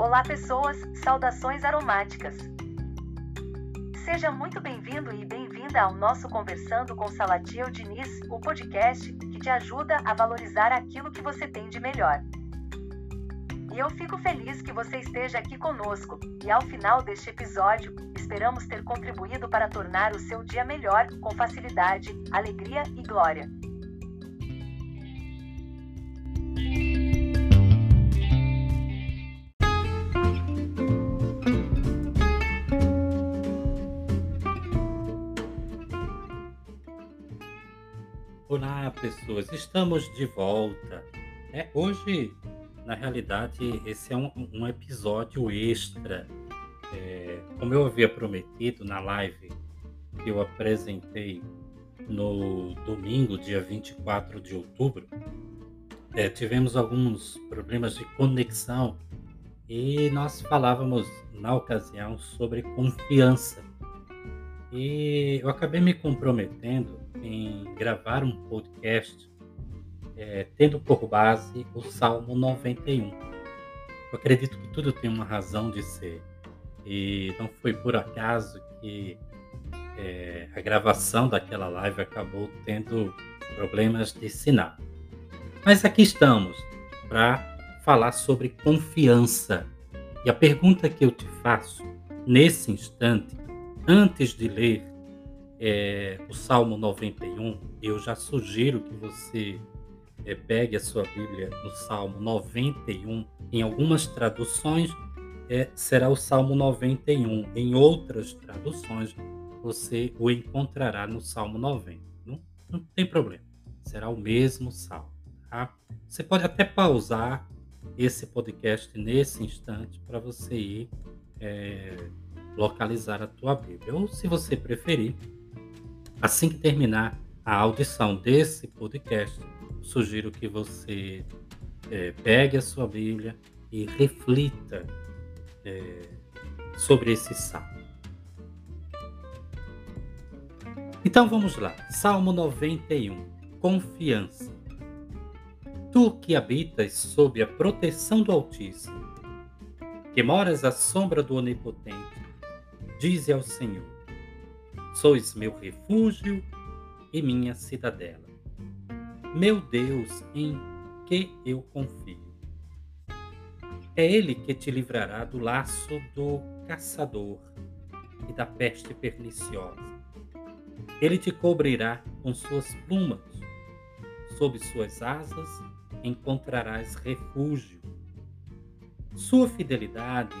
Olá, pessoas, saudações aromáticas. Seja muito bem-vindo e bem-vinda ao nosso Conversando com Salatiel Diniz, o podcast que te ajuda a valorizar aquilo que você tem de melhor. E eu fico feliz que você esteja aqui conosco, e ao final deste episódio, esperamos ter contribuído para tornar o seu dia melhor com facilidade, alegria e glória. Olá, pessoas, estamos de volta. É, hoje, na realidade, esse é um, um episódio extra. É, como eu havia prometido na live que eu apresentei no domingo, dia 24 de outubro, é, tivemos alguns problemas de conexão e nós falávamos na ocasião sobre confiança. E eu acabei me comprometendo em gravar um podcast é, tendo por base o Salmo 91. Eu acredito que tudo tem uma razão de ser e não foi por acaso que é, a gravação daquela live acabou tendo problemas de sinal. Mas aqui estamos para falar sobre confiança. E a pergunta que eu te faço nesse instante, antes de ler é, o Salmo 91, eu já sugiro que você é, pegue a sua Bíblia no Salmo 91. Em algumas traduções, é, será o Salmo 91. Em outras traduções, você o encontrará no Salmo 90. Não, não tem problema, será o mesmo salmo. Tá? Você pode até pausar esse podcast nesse instante para você ir é, localizar a tua Bíblia. Ou, se você preferir, Assim que terminar a audição desse podcast, sugiro que você é, pegue a sua Bíblia e reflita é, sobre esse salmo. Então vamos lá, Salmo 91, Confiança. Tu que habitas sob a proteção do Altíssimo, que moras à sombra do Onipotente, dize ao Senhor: Sois meu refúgio e minha cidadela. Meu Deus em que eu confio. É Ele que te livrará do laço do caçador e da peste perniciosa. Ele te cobrirá com suas plumas. Sob suas asas encontrarás refúgio. Sua fidelidade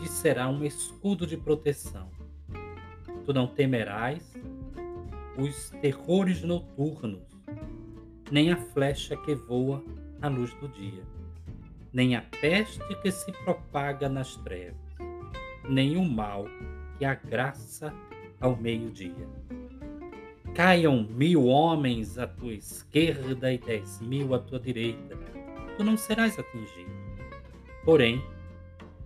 te será um escudo de proteção tu não temerás os terrores noturnos, nem a flecha que voa à luz do dia, nem a peste que se propaga nas trevas, nem o mal que agraça ao meio-dia. Caiam mil homens à tua esquerda e dez mil à tua direita, tu não serás atingido. Porém,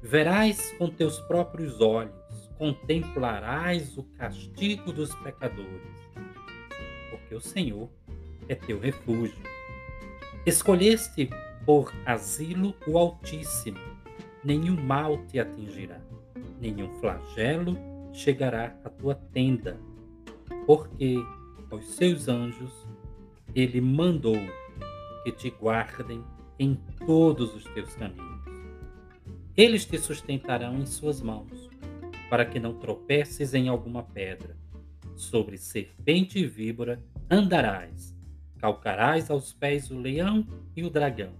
verás com teus próprios olhos contemplarás o castigo dos pecadores, porque o Senhor é teu refúgio. Escolheste por asilo o Altíssimo, nenhum mal te atingirá, nenhum flagelo chegará à tua tenda, porque aos seus anjos ele mandou que te guardem em todos os teus caminhos. Eles te sustentarão em suas mãos para que não tropeces em alguma pedra. Sobre serpente e víbora andarás, calcarás aos pés o leão e o dragão.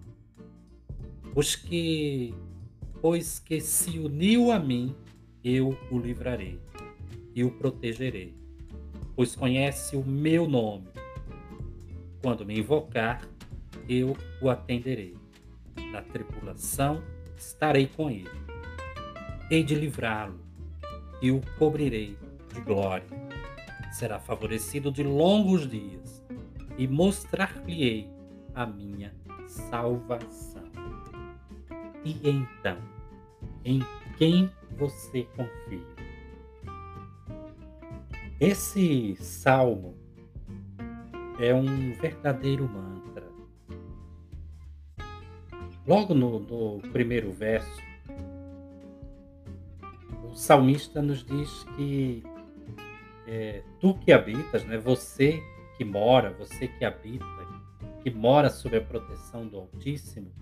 Os que, pois que se uniu a mim, eu o livrarei e o protegerei, pois conhece o meu nome. Quando me invocar, eu o atenderei. Na tribulação estarei com ele. Hei de livrá-lo e o cobrirei de glória. Será favorecido de longos dias e mostrar-lhe-ei a minha salvação. E então, em quem você confia? Esse salmo é um verdadeiro mantra. Logo no, no primeiro verso, salmista nos diz que é, tu que habitas, né, você que mora, você que habita, que mora sob a proteção do Altíssimo,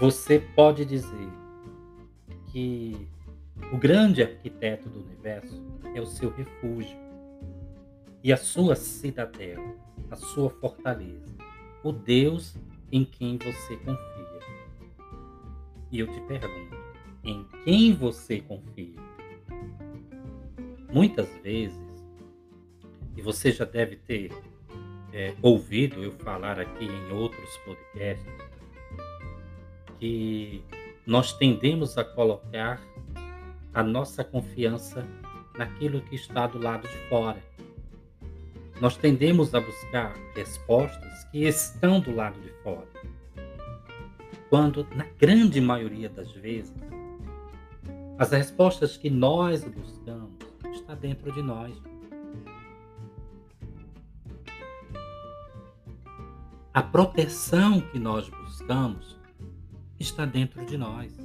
você pode dizer que o grande arquiteto do universo é o seu refúgio e a sua cidadela, a sua fortaleza, o Deus em quem você confia. E eu te pergunto, em quem você confia? Muitas vezes, e você já deve ter é, ouvido eu falar aqui em outros podcasts, que nós tendemos a colocar a nossa confiança naquilo que está do lado de fora. Nós tendemos a buscar respostas que estão do lado de fora. Quando, na grande maioria das vezes, as respostas que nós buscamos está dentro de nós. A proteção que nós buscamos está dentro de nós.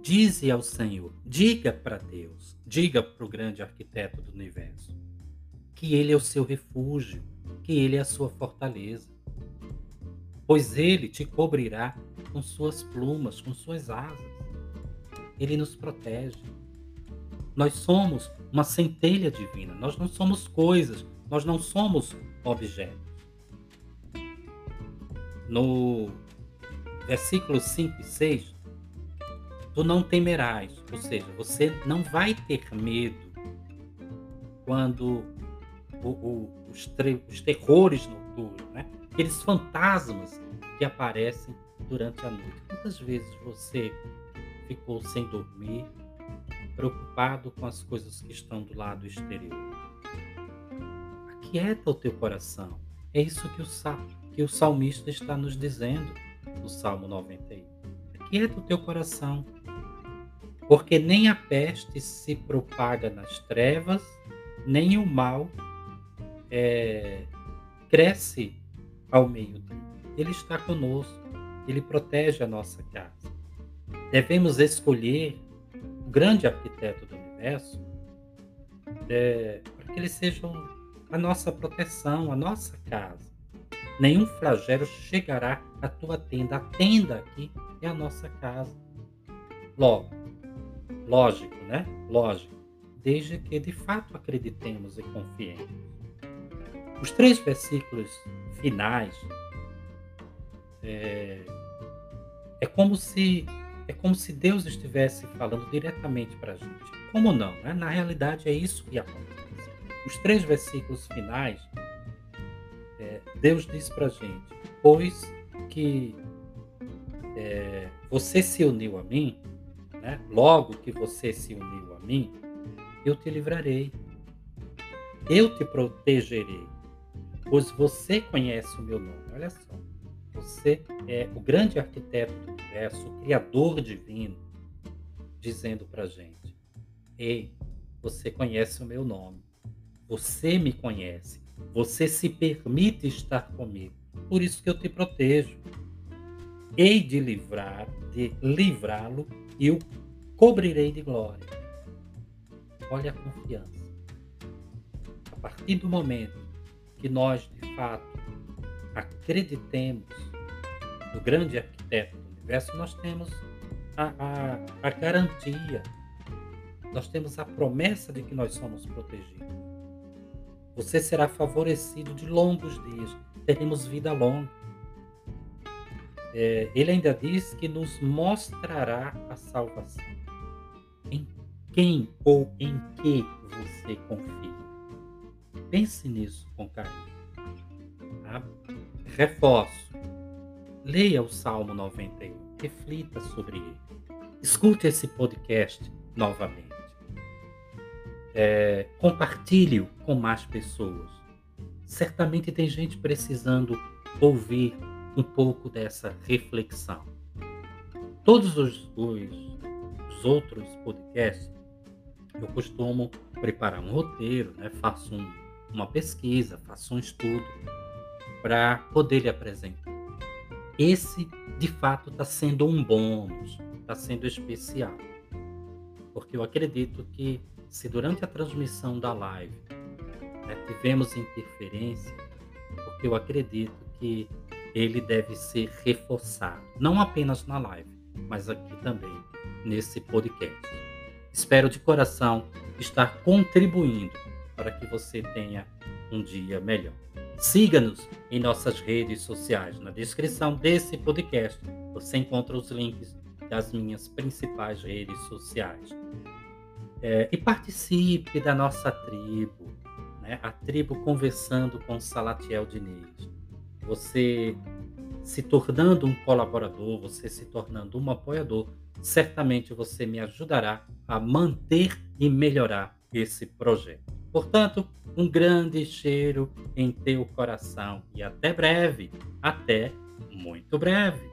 Dize ao Senhor, diga para Deus, diga para o grande arquiteto do universo, que Ele é o seu refúgio, que Ele é a sua fortaleza. Pois Ele te cobrirá com suas plumas, com suas asas. Ele nos protege. Nós somos uma centelha divina, nós não somos coisas, nós não somos objetos. No versículo 5 e 6, tu não temerás, ou seja, você não vai ter medo quando o, o, os, os, terrores noturnos, né? aqueles fantasmas que aparecem durante a noite. Quantas vezes você ficou sem dormir, preocupado com as coisas que estão do lado exterior? Aquieta o teu coração. É isso que o, que o salmista está nos dizendo no Salmo 91. Aquieta o teu coração, porque nem a peste se propaga nas trevas, nem o mal é, cresce ao meio-dia. Ele está conosco, ele protege a nossa casa. Devemos escolher o grande arquiteto do universo é, para que ele seja a nossa proteção, a nossa casa nenhum flagelo chegará à tua tenda. A tenda aqui é a nossa casa. Logo, lógico, né? Lógico, desde que de fato acreditemos e confiemos. Os três versículos finais é, é como se é como se Deus estivesse falando diretamente para a gente. Como não? Né? Na realidade é isso que acontece. Os três versículos finais Deus diz para gente: pois que é, você se uniu a mim, né? logo que você se uniu a mim, eu te livrarei, eu te protegerei, pois você conhece o meu nome. Olha só, você é o grande arquiteto do universo, o criador divino, dizendo para gente: ei, você conhece o meu nome, você me conhece, você se permite estar comigo. Por isso que eu te protejo. Hei de livrar, de livrá-lo e o cobrirei de glória. Olha a confiança. A partir do momento que nós, de fato, acreditemos no grande arquiteto universo, nós temos a, a, a garantia, nós temos a promessa de que nós somos protegidos. Você será favorecido de longos dias. Teremos vida longa. É, ele ainda diz que nos mostrará a salvação. Em quem ou em que você confia? Pense nisso com carinho. Tá? Reforço. Leia o Salmo 91. Reflita sobre ele. Escute esse podcast novamente é, compartilhe com mais pessoas. Certamente tem gente precisando ouvir um pouco dessa reflexão. Todos os, os, os outros podcasts, eu costumo preparar um roteiro, né? faço um, uma pesquisa, faço um estudo para poder lhe apresentar. Esse, de fato, está sendo um bônus, está sendo especial. porque eu acredito que se durante a transmissão da live né, tivemos interferência, porque eu acredito que ele deve ser reforçado, não apenas na live, mas aqui também nesse podcast. Espero de coração estar contribuindo para que você tenha um dia melhor. Siga-nos em nossas redes sociais. Na descrição desse podcast você encontra os links das minhas principais redes sociais. É, e participe da nossa tribo, né? a tribo Conversando com Salatiel Diniz. Você se tornando um colaborador, você se tornando um apoiador, certamente você me ajudará a manter e melhorar esse projeto. Portanto, um grande cheiro em teu coração e até breve, até muito breve.